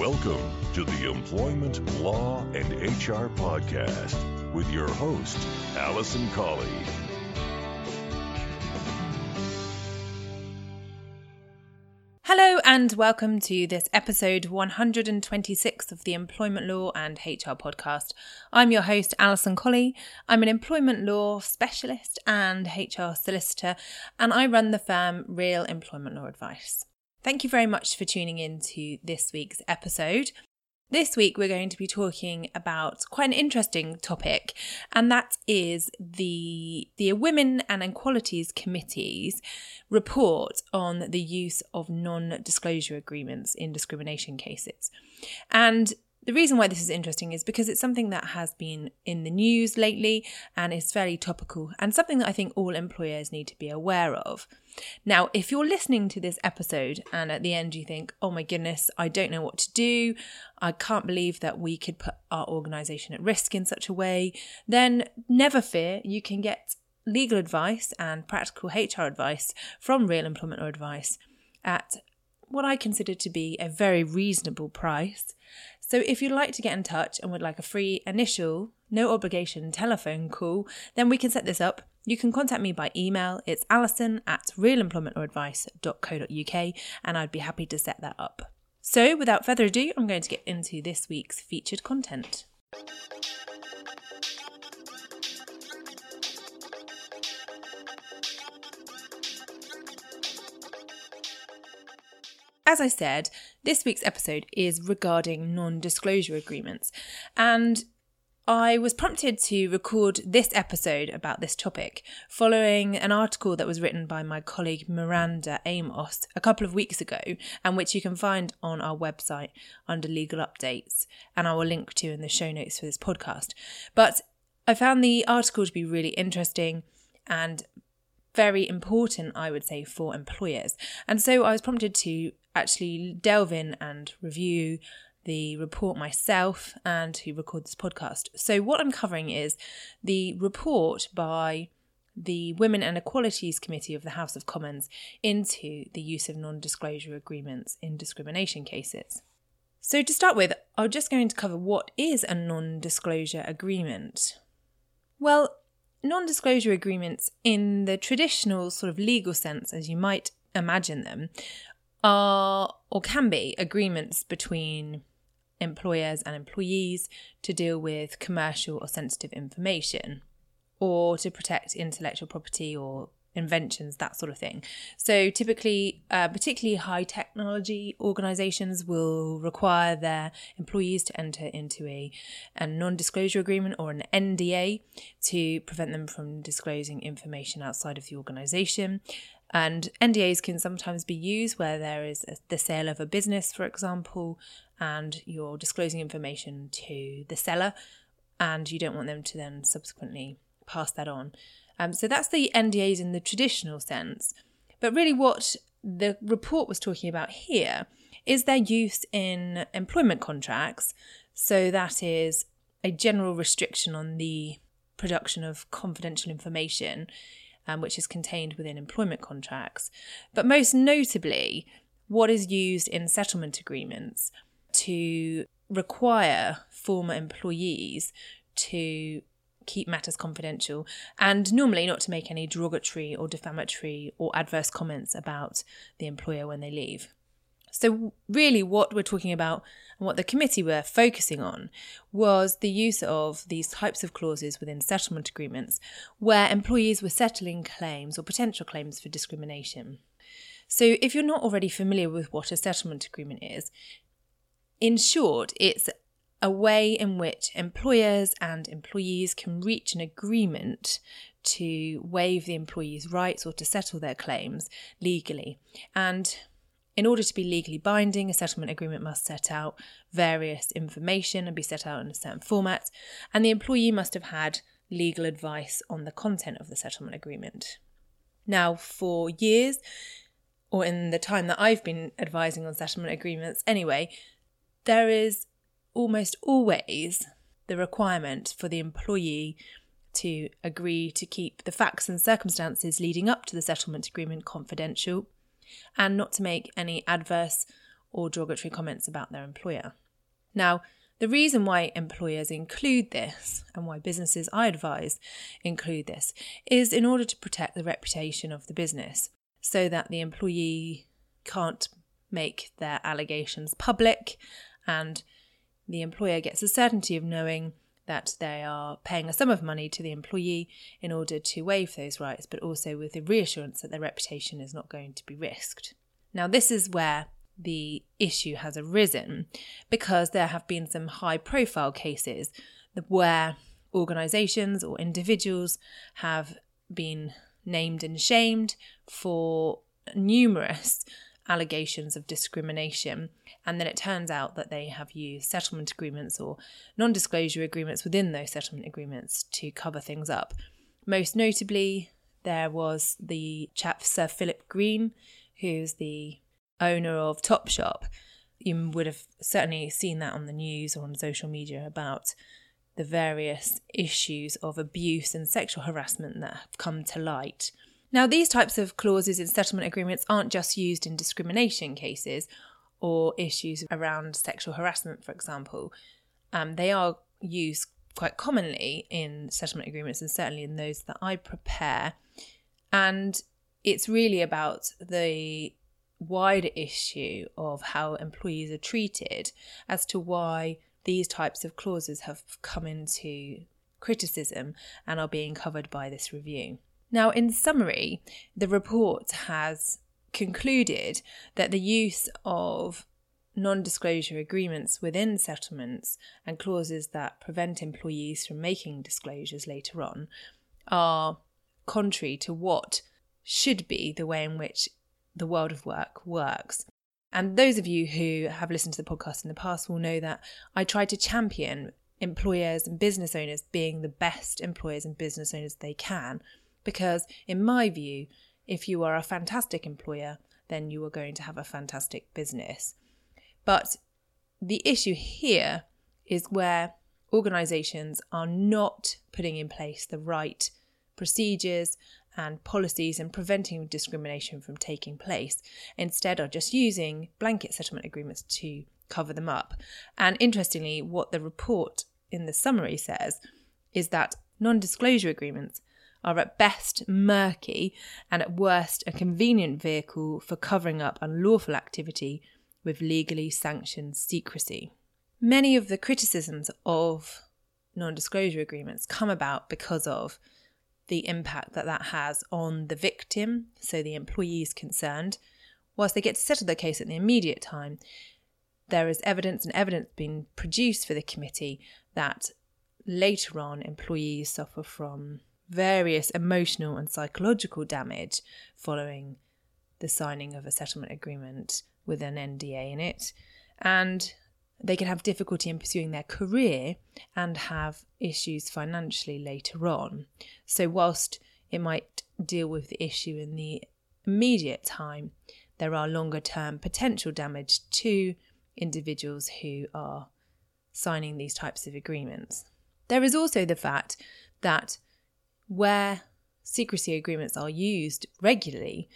Welcome to the Employment Law and HR Podcast with your host, Alison Colley. Hello, and welcome to this episode 126 of the Employment Law and HR podcast. I'm your host, Alison Colley. I'm an employment law specialist and HR solicitor, and I run the firm Real Employment Law Advice. Thank you very much for tuning in to this week's episode. This week, we're going to be talking about quite an interesting topic, and that is the, the Women and Equalities Committee's report on the use of non disclosure agreements in discrimination cases. And the reason why this is interesting is because it's something that has been in the news lately and is fairly topical and something that I think all employers need to be aware of. Now, if you're listening to this episode and at the end you think, oh my goodness, I don't know what to do, I can't believe that we could put our organisation at risk in such a way, then never fear, you can get legal advice and practical HR advice from Real Employment Law Advice at what I consider to be a very reasonable price. So if you'd like to get in touch and would like a free initial, no obligation telephone call, then we can set this up. You can contact me by email. It's alison at realemploymentlawadvice.co.uk and I'd be happy to set that up. So without further ado, I'm going to get into this week's featured content. As I said, this week's episode is regarding non disclosure agreements. And I was prompted to record this episode about this topic following an article that was written by my colleague Miranda Amos a couple of weeks ago, and which you can find on our website under legal updates, and I will link to in the show notes for this podcast. But I found the article to be really interesting and very important, I would say, for employers. And so I was prompted to actually delve in and review the report myself and to record this podcast. So, what I'm covering is the report by the Women and Equalities Committee of the House of Commons into the use of non disclosure agreements in discrimination cases. So, to start with, I'm just going to cover what is a non disclosure agreement. Well, non disclosure agreements, in the traditional sort of legal sense, as you might imagine them, are or can be agreements between employers and employees to deal with commercial or sensitive information or to protect intellectual property or inventions, that sort of thing. So, typically, uh, particularly high technology organizations will require their employees to enter into a, a non disclosure agreement or an NDA to prevent them from disclosing information outside of the organization. And NDAs can sometimes be used where there is a, the sale of a business, for example, and you're disclosing information to the seller, and you don't want them to then subsequently pass that on. Um, so that's the NDAs in the traditional sense. But really, what the report was talking about here is their use in employment contracts. So that is a general restriction on the production of confidential information um, which is contained within employment contracts. But most notably, what is used in settlement agreements to require former employees to keep matters confidential and normally not to make any derogatory or defamatory or adverse comments about the employer when they leave. So, really, what we're talking about and what the committee were focusing on was the use of these types of clauses within settlement agreements where employees were settling claims or potential claims for discrimination. So, if you're not already familiar with what a settlement agreement is, in short, it's a way in which employers and employees can reach an agreement to waive the employee's rights or to settle their claims legally. And in order to be legally binding, a settlement agreement must set out various information and be set out in a certain format, and the employee must have had legal advice on the content of the settlement agreement. Now, for years, or in the time that I've been advising on settlement agreements anyway, there is almost always the requirement for the employee to agree to keep the facts and circumstances leading up to the settlement agreement confidential and not to make any adverse or derogatory comments about their employer. Now, the reason why employers include this and why businesses I advise include this is in order to protect the reputation of the business so that the employee can't make their allegations public and the employer gets the certainty of knowing that they are paying a sum of money to the employee in order to waive those rights, but also with the reassurance that their reputation is not going to be risked. Now, this is where the issue has arisen because there have been some high profile cases where organisations or individuals have been named and shamed for numerous allegations of discrimination. And then it turns out that they have used settlement agreements or non disclosure agreements within those settlement agreements to cover things up. Most notably, there was the chap Sir Philip Green, who's the owner of Topshop. You would have certainly seen that on the news or on social media about the various issues of abuse and sexual harassment that have come to light now, these types of clauses in settlement agreements aren't just used in discrimination cases or issues around sexual harassment, for example. Um, they are used quite commonly in settlement agreements and certainly in those that I prepare. And it's really about the wider issue of how employees are treated as to why these types of clauses have come into criticism and are being covered by this review. Now, in summary, the report has concluded that the use of non disclosure agreements within settlements and clauses that prevent employees from making disclosures later on are contrary to what should be the way in which the world of work works. And those of you who have listened to the podcast in the past will know that I try to champion employers and business owners being the best employers and business owners they can because, in my view, if you are a fantastic employer, then you are going to have a fantastic business. But the issue here is where organizations are not putting in place the right procedures and policies and preventing discrimination from taking place. Instead, are just using blanket settlement agreements to cover them up. And interestingly, what the report in the summary says is that non disclosure agreements are at best murky and at worst a convenient vehicle for covering up unlawful activity with legally sanctioned secrecy. Many of the criticisms of non disclosure agreements come about because of the impact that that has on the victim, so the employees concerned. Whilst they get to settle their case at the immediate time, there is evidence and evidence being produced for the committee that later on employees suffer from various emotional and psychological damage following the signing of a settlement agreement with an NDA in it. And they can have difficulty in pursuing their career and have issues financially later on. So, whilst it might deal with the issue in the immediate time, there are longer term potential damage to individuals who are signing these types of agreements. There is also the fact that where secrecy agreements are used regularly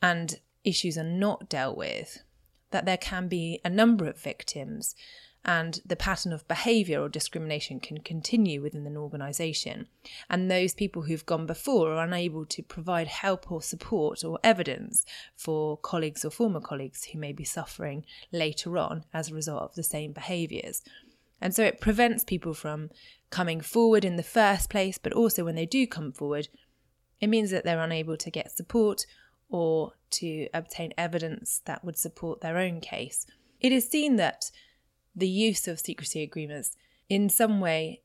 and issues are not dealt with, that there can be a number of victims and the pattern of behaviour or discrimination can continue within an organisation. And those people who've gone before are unable to provide help or support or evidence for colleagues or former colleagues who may be suffering later on as a result of the same behaviours. And so it prevents people from coming forward in the first place, but also when they do come forward, it means that they're unable to get support or to obtain evidence that would support their own case. It is seen that the use of secrecy agreements in some way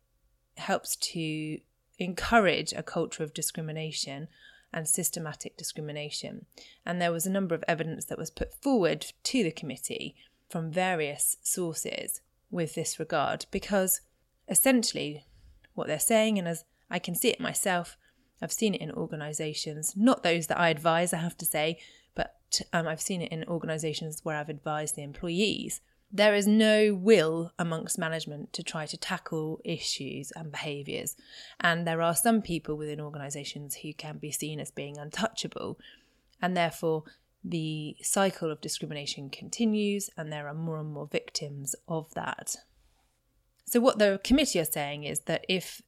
helps to encourage a culture of discrimination and systematic discrimination. And there was a number of evidence that was put forward to the committee from various sources with this regard because essentially what they're saying, and as I can see it myself, I've seen it in organisations, not those that I advise, I have to say, but um, I've seen it in organisations where I've advised the employees. There is no will amongst management to try to tackle issues and behaviours, and there are some people within organisations who can be seen as being untouchable, and therefore the cycle of discrimination continues and there are more and more victims of that. So, what the committee are saying is that if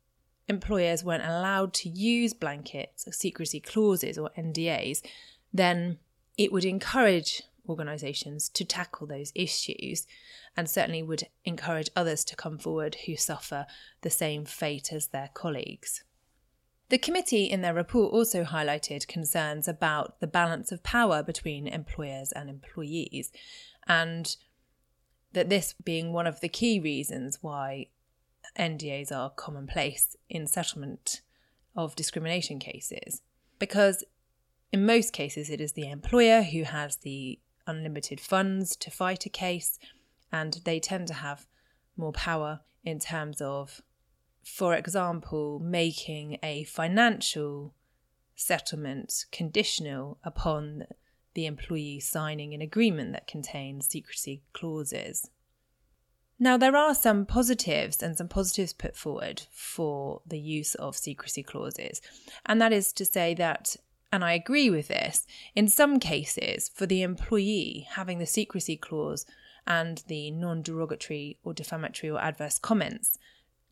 employers weren't allowed to use blanket secrecy clauses or NDAs, then it would encourage organisations to tackle those issues and certainly would encourage others to come forward who suffer the same fate as their colleagues. The committee in their report also highlighted concerns about the balance of power between employers and employees, and that this being one of the key reasons why NDAs are commonplace in settlement of discrimination cases. Because in most cases, it is the employer who has the unlimited funds to fight a case, and they tend to have more power in terms of for example, making a financial settlement conditional upon the employee signing an agreement that contains secrecy clauses. Now, there are some positives and some positives put forward for the use of secrecy clauses, and that is to say that, and I agree with this, in some cases, for the employee, having the secrecy clause and the non derogatory or defamatory or adverse comments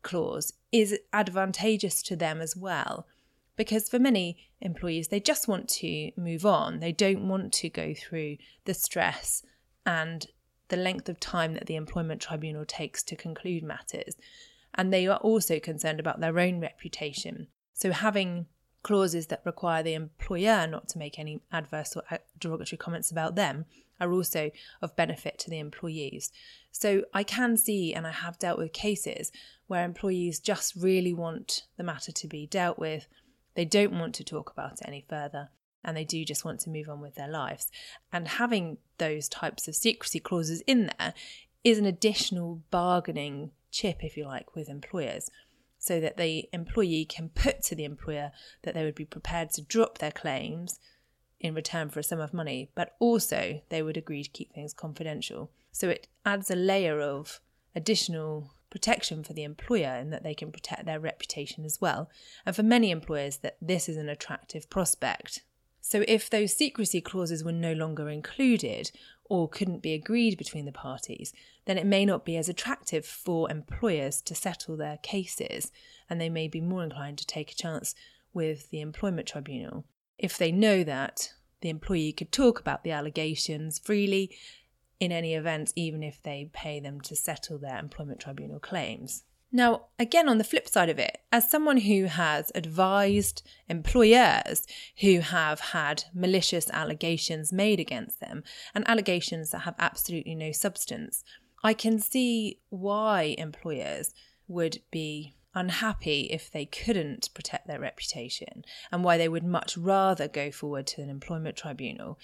clause is advantageous to them as well. Because for many employees, they just want to move on. They don't want to go through the stress and the length of time that the employment tribunal takes to conclude matters. And they are also concerned about their own reputation. So having clauses that require the employer not to make any adverse or derogatory comments about them are also of benefit to the employees. So I can see, and I have dealt with cases where employees just really want the matter to be dealt with. They don't want to talk about it any further, and they do just want to move on with their lives. And having those types of secrecy clauses in there is an additional bargaining chip, if you like, with employers so that the employee can put to the employer that they would be prepared to drop their claims in return for a sum of money, but also they would agree to keep things confidential. So it adds a layer of additional protection for the employer in that they can protect their reputation as well. And for many employers that this is an attractive prospect. So if those secrecy clauses were no longer included or couldn't be agreed between the parties, then it may not be as attractive for employers to settle their cases and they may be more inclined to take a chance with the employment tribunal if they know that the employee could talk about the allegations freely in any event, even if they pay them to settle their employment tribunal claims. Now, again, on the flip side of it, as someone who has advised employers who have had malicious allegations made against them and allegations that have absolutely no substance, I can see why employers would be unhappy if they couldn't protect their reputation and why they would much rather go forward to an employment tribunal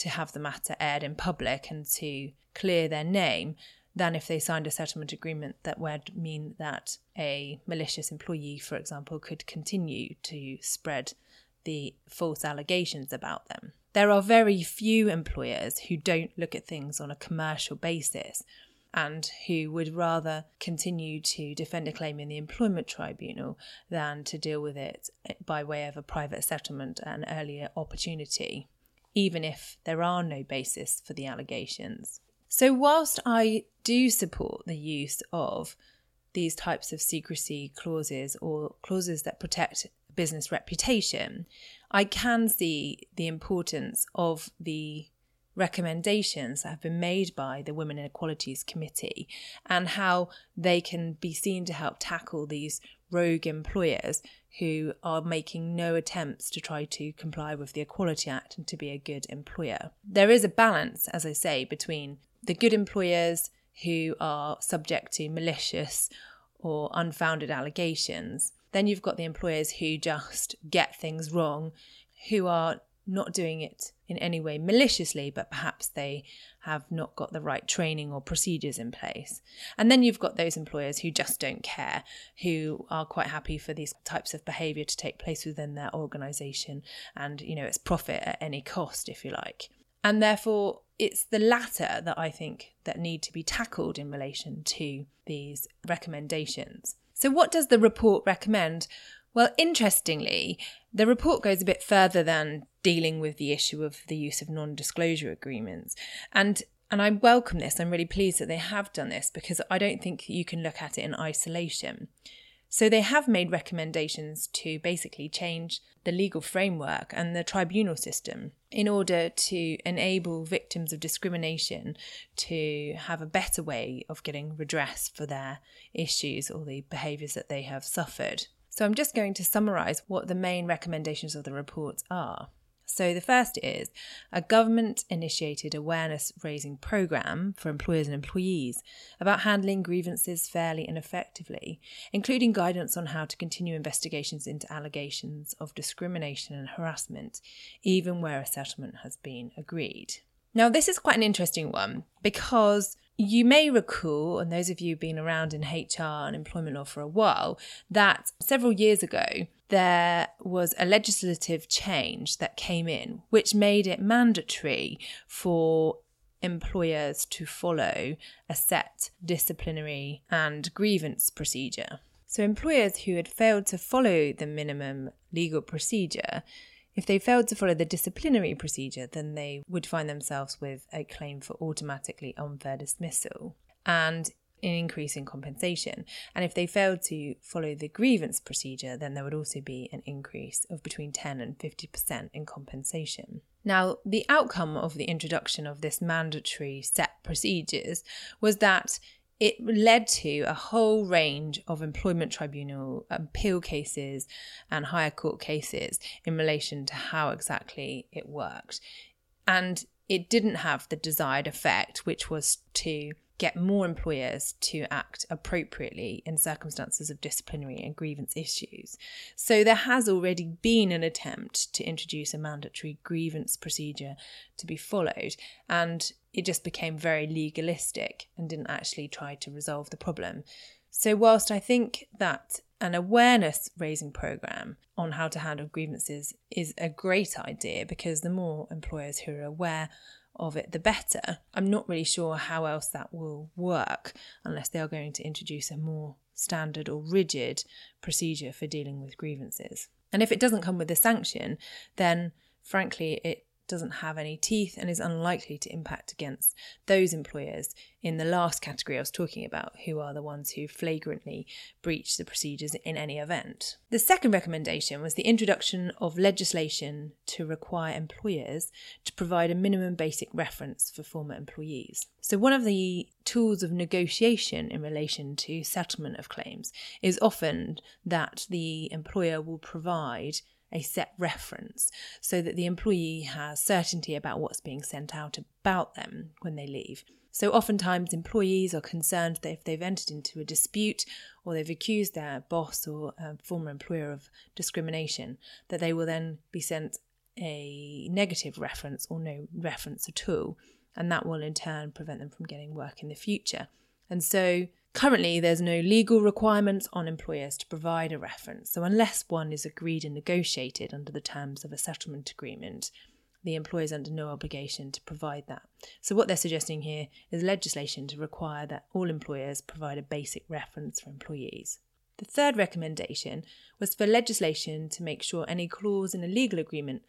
to have the matter aired in public and to clear their name than if they signed a settlement agreement that would mean that a malicious employee, for example, could continue to spread the false allegations about them. There are very few employers who don't look at things on a commercial basis and who would rather continue to defend a claim in the employment tribunal than to deal with it by way of a private settlement at an earlier opportunity, even if there are no basis for the allegations. So, whilst I do support the use of these types of secrecy clauses or clauses that protect business reputation, I can see the importance of the recommendations that have been made by the Women and Equalities Committee and how they can be seen to help tackle these rogue employers who are making no attempts to try to comply with the Equality Act and to be a good employer. There is a balance, as I say, between the good employers who are subject to malicious or unfounded allegations. Then you've got the employers who just get things wrong, who are not doing it in any way maliciously, but perhaps they have not got the right training or procedures in place. And then you've got those employers who just don't care, who are quite happy for these types of behaviour to take place within their organisation and, you know, it's profit at any cost, if you like. And therefore, it's the latter that I think that need to be tackled in relation to these recommendations. So, what does the report recommend? Well, interestingly, the report goes a bit further than dealing with the issue of the use of non-disclosure agreements. And and I welcome this. I'm really pleased that they have done this because I don't think you can look at it in isolation. So they have made recommendations to basically change the legal framework and the tribunal system in order to enable victims of discrimination to have a better way of getting redress for their issues or the behaviours that they have suffered. So I'm just going to summarise what the main recommendations of the reports are. So, the first is a government initiated awareness raising programme for employers and employees about handling grievances fairly and effectively, including guidance on how to continue investigations into allegations of discrimination and harassment, even where a settlement has been agreed. Now, this is quite an interesting one because you may recall, and those of you who've been around in HR and employment law for a while, that several years ago there was a legislative change that came in which made it mandatory for employers to follow a set disciplinary and grievance procedure. So, employers who had failed to follow the minimum legal procedure if they failed to follow the disciplinary procedure, then they would find themselves with a claim for automatically unfair dismissal and an increase in compensation. And if they failed to follow the grievance procedure, then there would also be an increase of between 10 and 50% in compensation. Now, the outcome of the introduction of this mandatory set procedures was that it led to a whole range of employment tribunal um, appeal cases and higher court cases in relation to how exactly it worked. And it didn't have the desired effect, which was to get more employers to act appropriately in circumstances of disciplinary and grievance issues. So there has already been an attempt to introduce a mandatory grievance procedure to be followed, and it just became very legalistic and didn't actually try to resolve the problem. So, whilst I think that an awareness raising program on how to handle grievances is a great idea because the more employers who are aware of it, the better. I'm not really sure how else that will work unless they are going to introduce a more standard or rigid procedure for dealing with grievances. And if it doesn't come with a sanction, then frankly, it doesn't have any teeth and is unlikely to impact against those employers in the last category I was talking about, who are the ones who flagrantly breach the procedures in any event. The second recommendation was the introduction of legislation to require employers to provide a minimum basic reference for former employees. So, one of the tools of negotiation in relation to settlement of claims is often that the employer will provide a set reference so that the employee has certainty about what's being sent out about them when they leave. So, oftentimes, employees are concerned that if they've entered into a dispute or they've accused their boss or um, former employer of discrimination, that they will then be sent a negative reference or no reference at all. And that will in turn prevent them from getting work in the future. And so, Currently, there's no legal requirements on employers to provide a reference, so unless one is agreed and negotiated under the terms of a settlement agreement, the employer is under no obligation to provide that. So, what they're suggesting here is legislation to require that all employers provide a basic reference for employees. The third recommendation was for legislation to make sure any clause in a legal agreement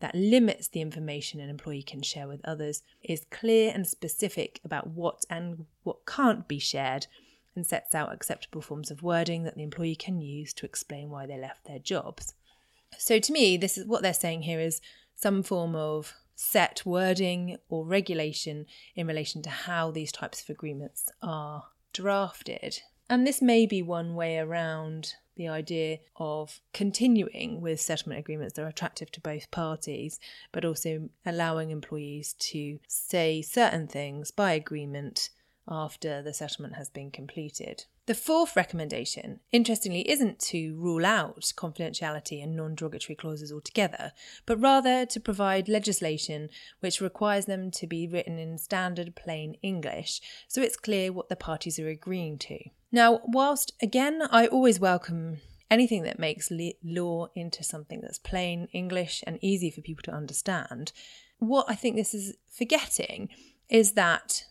that limits the information an employee can share with others is clear and specific about what and what can't be shared and sets out acceptable forms of wording that the employee can use to explain why they left their jobs. So to me, this is what they're saying here is some form of set wording or regulation in relation to how these types of agreements are drafted. And this may be one way around the idea of continuing with settlement agreements that are attractive to both parties, but also allowing employees to say certain things by agreement after the settlement has been completed. The fourth recommendation, interestingly, isn't to rule out confidentiality and non derogatory clauses altogether, but rather to provide legislation which requires them to be written in standard plain English so it's clear what the parties are agreeing to. Now, whilst again, I always welcome anything that makes law into something that's plain English and easy for people to understand, what I think this is forgetting is that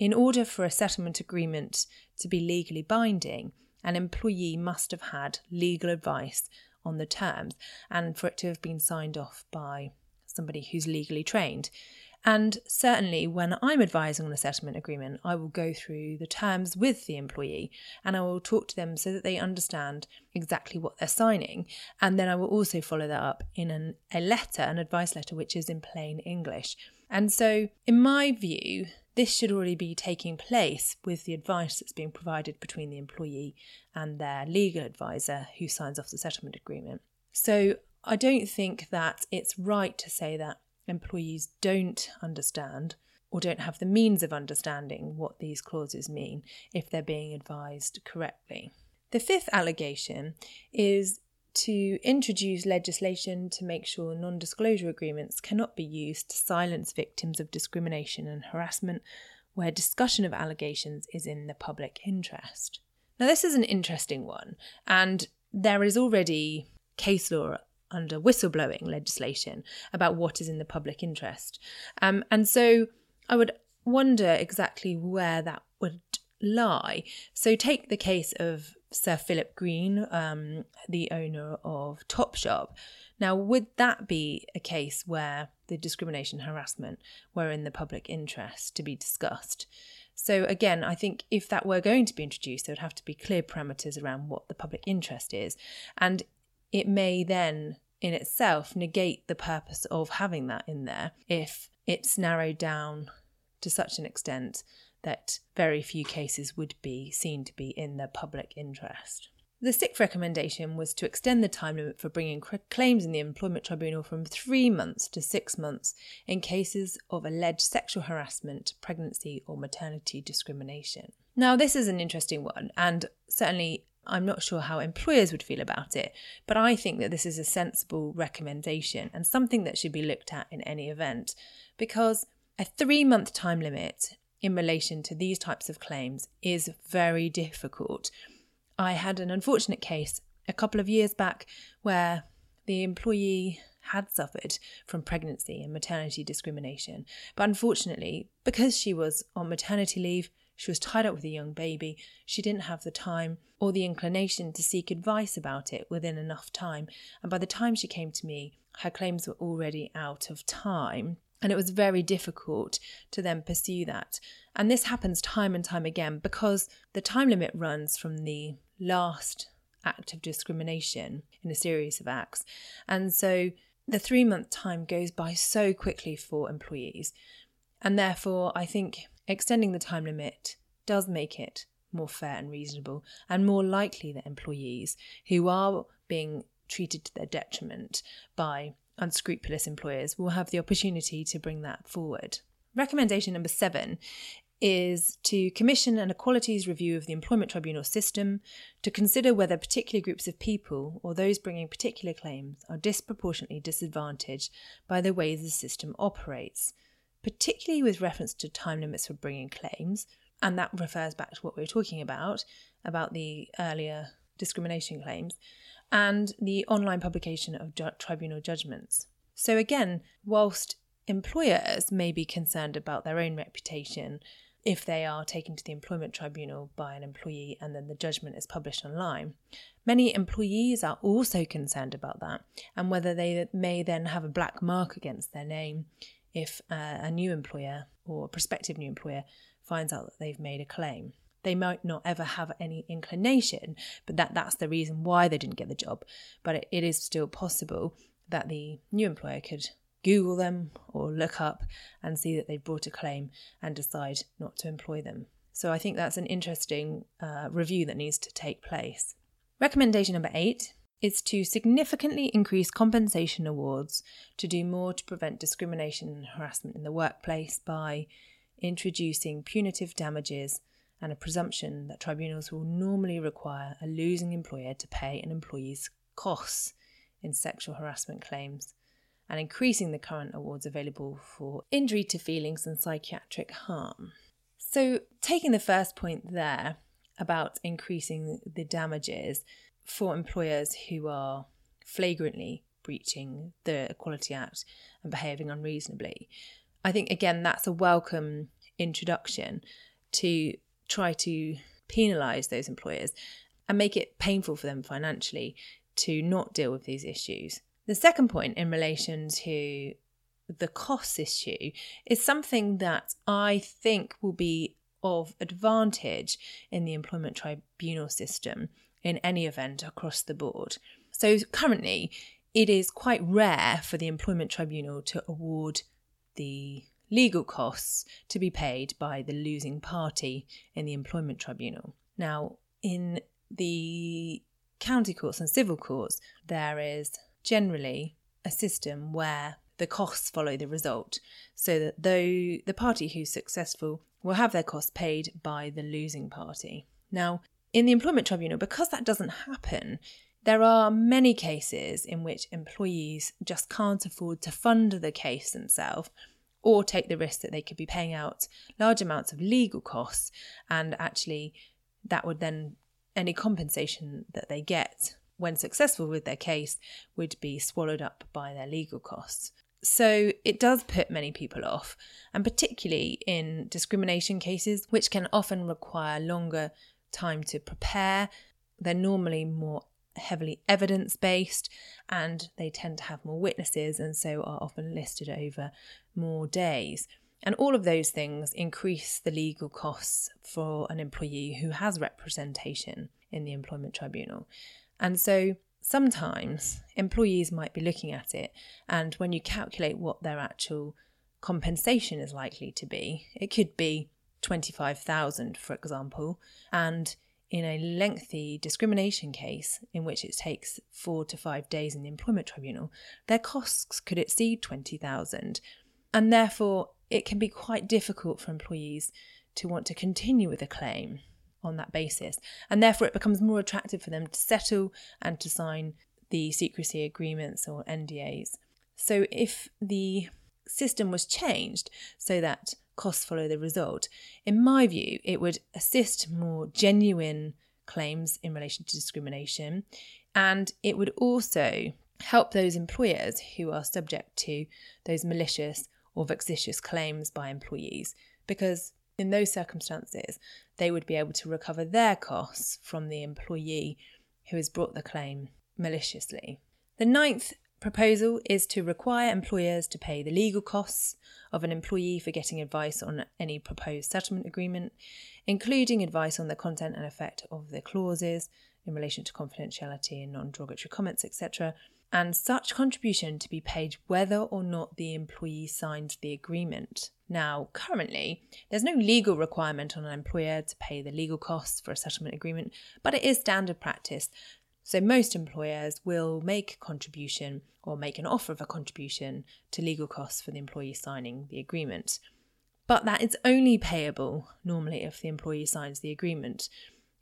in order for a settlement agreement to be legally binding, an employee must have had legal advice on the terms and for it to have been signed off by somebody who's legally trained. And certainly, when I'm advising on a settlement agreement, I will go through the terms with the employee and I will talk to them so that they understand exactly what they're signing. And then I will also follow that up in an, a letter, an advice letter, which is in plain English. And so, in my view, this should already be taking place with the advice that's being provided between the employee and their legal advisor who signs off the settlement agreement. So, I don't think that it's right to say that employees don't understand or don't have the means of understanding what these clauses mean if they're being advised correctly. The fifth allegation is to introduce legislation to make sure non disclosure agreements cannot be used to silence victims of discrimination and harassment where discussion of allegations is in the public interest. Now, this is an interesting one, and there is already case law under whistleblowing legislation about what is in the public interest. Um, and so I would wonder exactly where that would lie. So take the case of Sir Philip Green, um, the owner of Topshop. Now, would that be a case where the discrimination harassment were in the public interest to be discussed? So, again, I think if that were going to be introduced, there would have to be clear parameters around what the public interest is. And it may then in itself negate the purpose of having that in there if it's narrowed down to such an extent that very few cases would be seen to be in the public interest. The sixth recommendation was to extend the time limit for bringing claims in the Employment Tribunal from three months to six months in cases of alleged sexual harassment, pregnancy, or maternity discrimination. Now, this is an interesting one, and certainly I'm not sure how employers would feel about it, but I think that this is a sensible recommendation and something that should be looked at in any event because a three month time limit in relation to these types of claims is very difficult. I had an unfortunate case a couple of years back where the employee had suffered from pregnancy and maternity discrimination, but unfortunately, because she was on maternity leave, she was tied up with a young baby. She didn't have the time or the inclination to seek advice about it within enough time. And by the time she came to me, her claims were already out of time. And it was very difficult to then pursue that. And this happens time and time again because the time limit runs from the last act of discrimination in a series of acts. And so the three month time goes by so quickly for employees. And therefore, I think Extending the time limit does make it more fair and reasonable, and more likely that employees who are being treated to their detriment by unscrupulous employers will have the opportunity to bring that forward. Recommendation number seven is to commission an equalities review of the employment tribunal system to consider whether particular groups of people or those bringing particular claims are disproportionately disadvantaged by the way the system operates particularly with reference to time limits for bringing claims. And that refers back to what we were talking about, about the earlier discrimination claims, and the online publication of ju- tribunal judgments. So, again, whilst employers may be concerned about their own reputation if they are taken to the employment tribunal by an employee and then the judgment is published online. Many employees are also concerned about that and whether they may then have a black mark against their name if uh, a new employer or a prospective new employer finds out that they've made a claim. They might not ever have any inclination, but that, that's the reason why they didn't get the job. But it, it is still possible that the new employer could Google them or look up and see that they've brought a claim and decide not to employ them. So I think that's an interesting uh, review that needs to take place. Recommendation number eight is to significantly increase compensation awards to do more to prevent discrimination and harassment in the workplace by introducing punitive damages and a presumption that tribunals will normally require a losing employer to pay an employee's costs in sexual harassment claims and increasing the current awards available for injury to feelings and psychiatric harm. So, taking the first point there about increasing the damages, for employers who are flagrantly breaching the Equality Act and behaving unreasonably. I think, again, that's a welcome introduction to try to penalise those employers and make it painful for them financially to not deal with these issues. The second point in relation to the costs issue is something that I think will be of advantage in the employment tribunal system in any event across the board. So, currently, it is quite rare for the employment tribunal to award the legal costs to be paid by the losing party in the employment tribunal. Now, in the county courts and civil courts, there is generally a system where the costs follow the result, so that though the party who's successful will have their costs paid by the losing party. Now, in the employment tribunal, because that doesn't happen, there are many cases in which employees just can't afford to fund the case themselves or take the risk that they could be paying out large amounts of legal costs and actually that would then any compensation that they get when successful with their case would be swallowed up by their legal costs. So it does put many people off, and particularly in discrimination cases, which can often require longer time to prepare. They're normally more heavily evidence based and they tend to have more witnesses and so are often listed over more days. And all of those things increase the legal costs for an employee who has representation in the employment tribunal. And so sometimes employees might be looking at it, and when you calculate what their actual compensation is likely to be, it could be 25,000 for example, and in a lengthy discrimination case in which it takes 4 to 5 days in the employment tribunal, their costs could exceed 20,000 and therefore it can be quite difficult for employees to want to continue with a claim on that basis. And therefore, it becomes more attractive for them to settle and to sign the secrecy agreements or NDAs. So, if the system was changed so that costs follow the result, in my view, it would assist more genuine claims in relation to discrimination and it would also help those employers who are subject to those malicious or vexatious claims by employees because in those circumstances, they would be able to recover their costs from the employee who has brought the claim maliciously. The ninth proposal is to require employers to pay the legal costs of an employee for getting advice on any proposed settlement agreement, including advice on the content and effect of the clauses in relation to confidentiality and non derogatory comments, etc., and such contribution to be paid whether or not the employee signed the agreement. Now, currently, there's no legal requirement on an employer to pay the legal costs for a settlement agreement, but it is standard practice. So, most employers will make a contribution or make an offer of a contribution to legal costs for the employee signing the agreement. But that is only payable normally if the employee signs the agreement.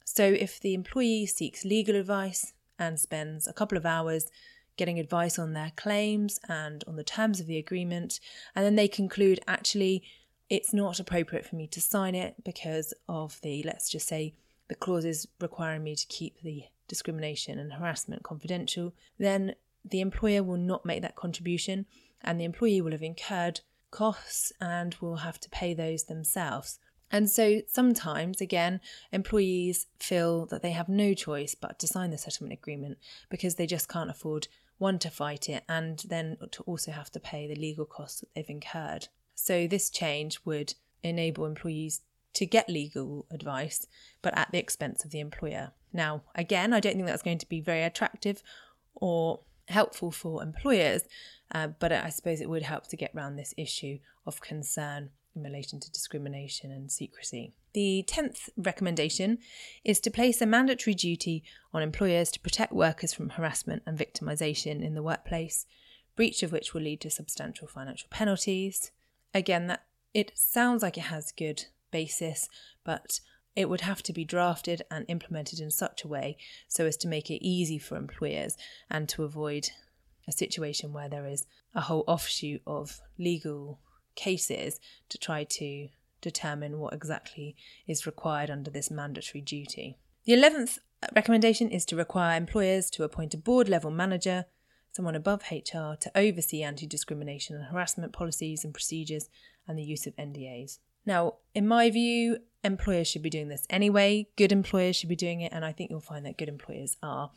So, if the employee seeks legal advice and spends a couple of hours getting advice on their claims and on the terms of the agreement. And then they conclude actually, it's not appropriate for me to sign it because of the, let's just say, the clauses requiring me to keep the discrimination and harassment confidential, then the employer will not make that contribution and the employee will have incurred costs and will have to pay those themselves. And so sometimes, again, employees feel that they have no choice but to sign the settlement agreement because they just can't afford one to fight it and then to also have to pay the legal costs that they've incurred. So this change would enable employees to get legal advice, but at the expense of the employer. Now, again, I don't think that's going to be very attractive or helpful for employers, uh, but I suppose it would help to get around this issue of concern in relation to discrimination and secrecy. The 10th recommendation is to place a mandatory duty on employers to protect workers from harassment and victimisation in the workplace, breach of which will lead to substantial financial penalties. Again, that it sounds like it has good basis, but it would have to be drafted and implemented in such a way so as to make it easy for employers and to avoid a situation where there is a whole offshoot of legal cases to try to determine what exactly is required under this mandatory duty. The 11th recommendation is to require employers to appoint a board level manager, someone above HR, to oversee anti discrimination and harassment policies and procedures and the use of NDAs. Now, in my view, employers should be doing this anyway. Good employers should be doing it, and I think you'll find that good employers are.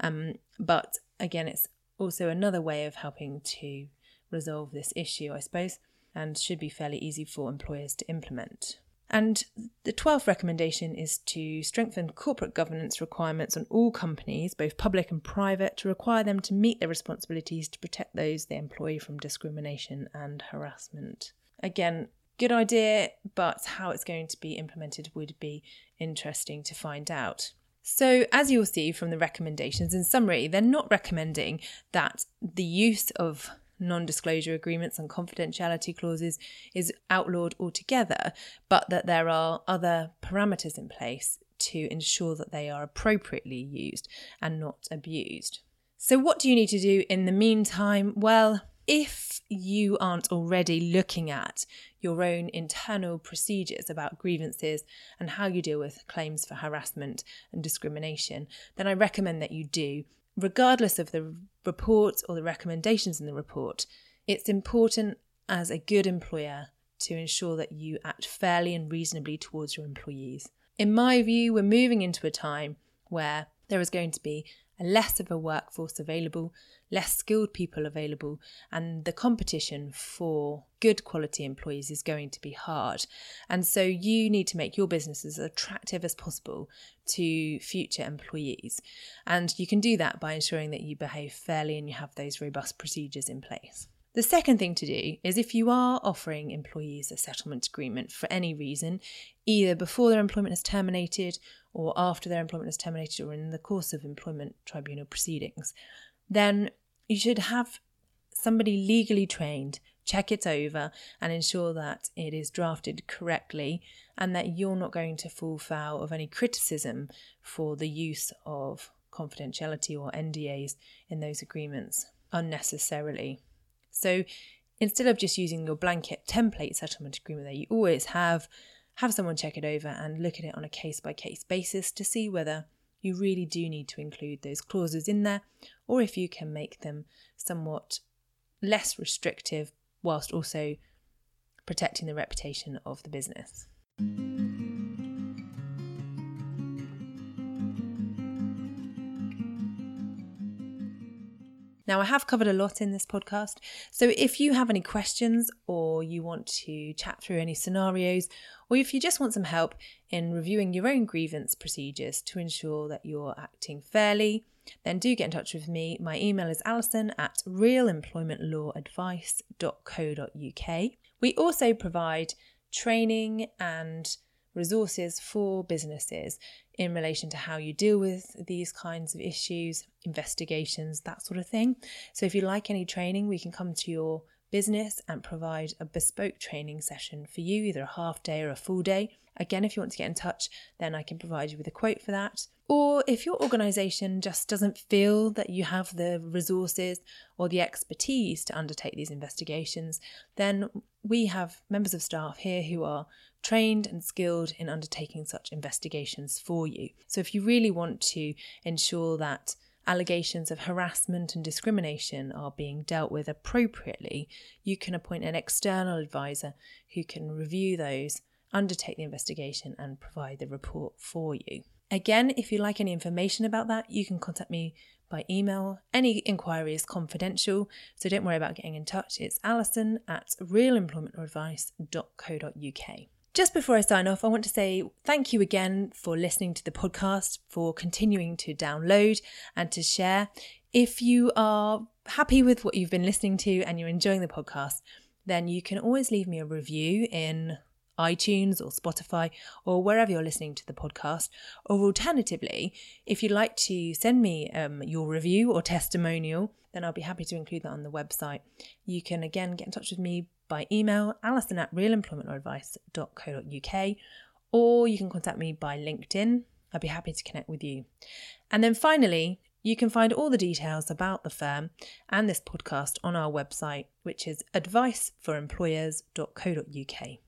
Um, but again, it's also another way of helping to resolve this issue, I suppose, and should be fairly easy for employers to implement. And the 12th recommendation is to strengthen corporate governance requirements on all companies, both public and private, to require them to meet their responsibilities to protect those they employ from discrimination and harassment. Again, good idea, but how it's going to be implemented would be interesting to find out. So, as you'll see from the recommendations, in summary, they're not recommending that the use of non disclosure agreements and confidentiality clauses is outlawed altogether, but that there are other parameters in place to ensure that they are appropriately used and not abused. So, what do you need to do in the meantime? Well, if you aren't already looking at your own internal procedures about grievances and how you deal with claims for harassment and discrimination, then I recommend that you do regardless of the report or the recommendations in the report, it's important as a good employer to ensure that you act fairly and reasonably towards your employees. In my view, we're moving into a time where there is going to be less of a workforce available, less skilled people available, and the competition for good quality employees is going to be hard. And so you need to make your business as attractive as possible to future employees. And you can do that by ensuring that you behave fairly and you have those robust procedures in place. The second thing to do is if you are offering employees a settlement agreement for any reason, either before their employment is terminated or after their employment is terminated or in the course of employment tribunal proceedings, then you should have somebody legally trained check it over and ensure that it is drafted correctly and that you're not going to fall foul of any criticism for the use of confidentiality or NDAs in those agreements unnecessarily. So instead of just using your blanket template settlement agreement that you always have, have someone check it over and look at it on a case by case basis to see whether you really do need to include those clauses in there or if you can make them somewhat less restrictive whilst also protecting the reputation of the business. Now, I have covered a lot in this podcast, so if you have any questions or you want to chat through any scenarios, or if you just want some help in reviewing your own grievance procedures to ensure that you're acting fairly, then do get in touch with me. My email is alison at realemploymentlawadvice.co.uk. We also provide training and resources for businesses in relation to how you deal with these kinds of issues, investigations, that sort of thing. So if you like any training, we can come to your business and provide a bespoke training session for you, either a half day or a full day. Again, if you want to get in touch, then I can provide you with a quote for that. Or if your organisation just doesn't feel that you have the resources or the expertise to undertake these investigations, then we have members of staff here who are trained and skilled in undertaking such investigations for you. So if you really want to ensure that allegations of harassment and discrimination are being dealt with appropriately, you can appoint an external advisor who can review those, undertake the investigation, and provide the report for you. Again, if you'd like any information about that, you can contact me by email. Any inquiry is confidential, so don't worry about getting in touch. It's alison at realemploymentadvice.co.uk. Just before I sign off, I want to say thank you again for listening to the podcast, for continuing to download and to share. If you are happy with what you've been listening to and you're enjoying the podcast, then you can always leave me a review in iTunes or Spotify or wherever you're listening to the podcast. Or alternatively, if you'd like to send me um, your review or testimonial, then I'll be happy to include that on the website. You can again get in touch with me by email, alison at realemploymentadvice.co.uk, or you can contact me by LinkedIn. I'd be happy to connect with you. And then finally, you can find all the details about the firm and this podcast on our website, which is adviceforemployers.co.uk.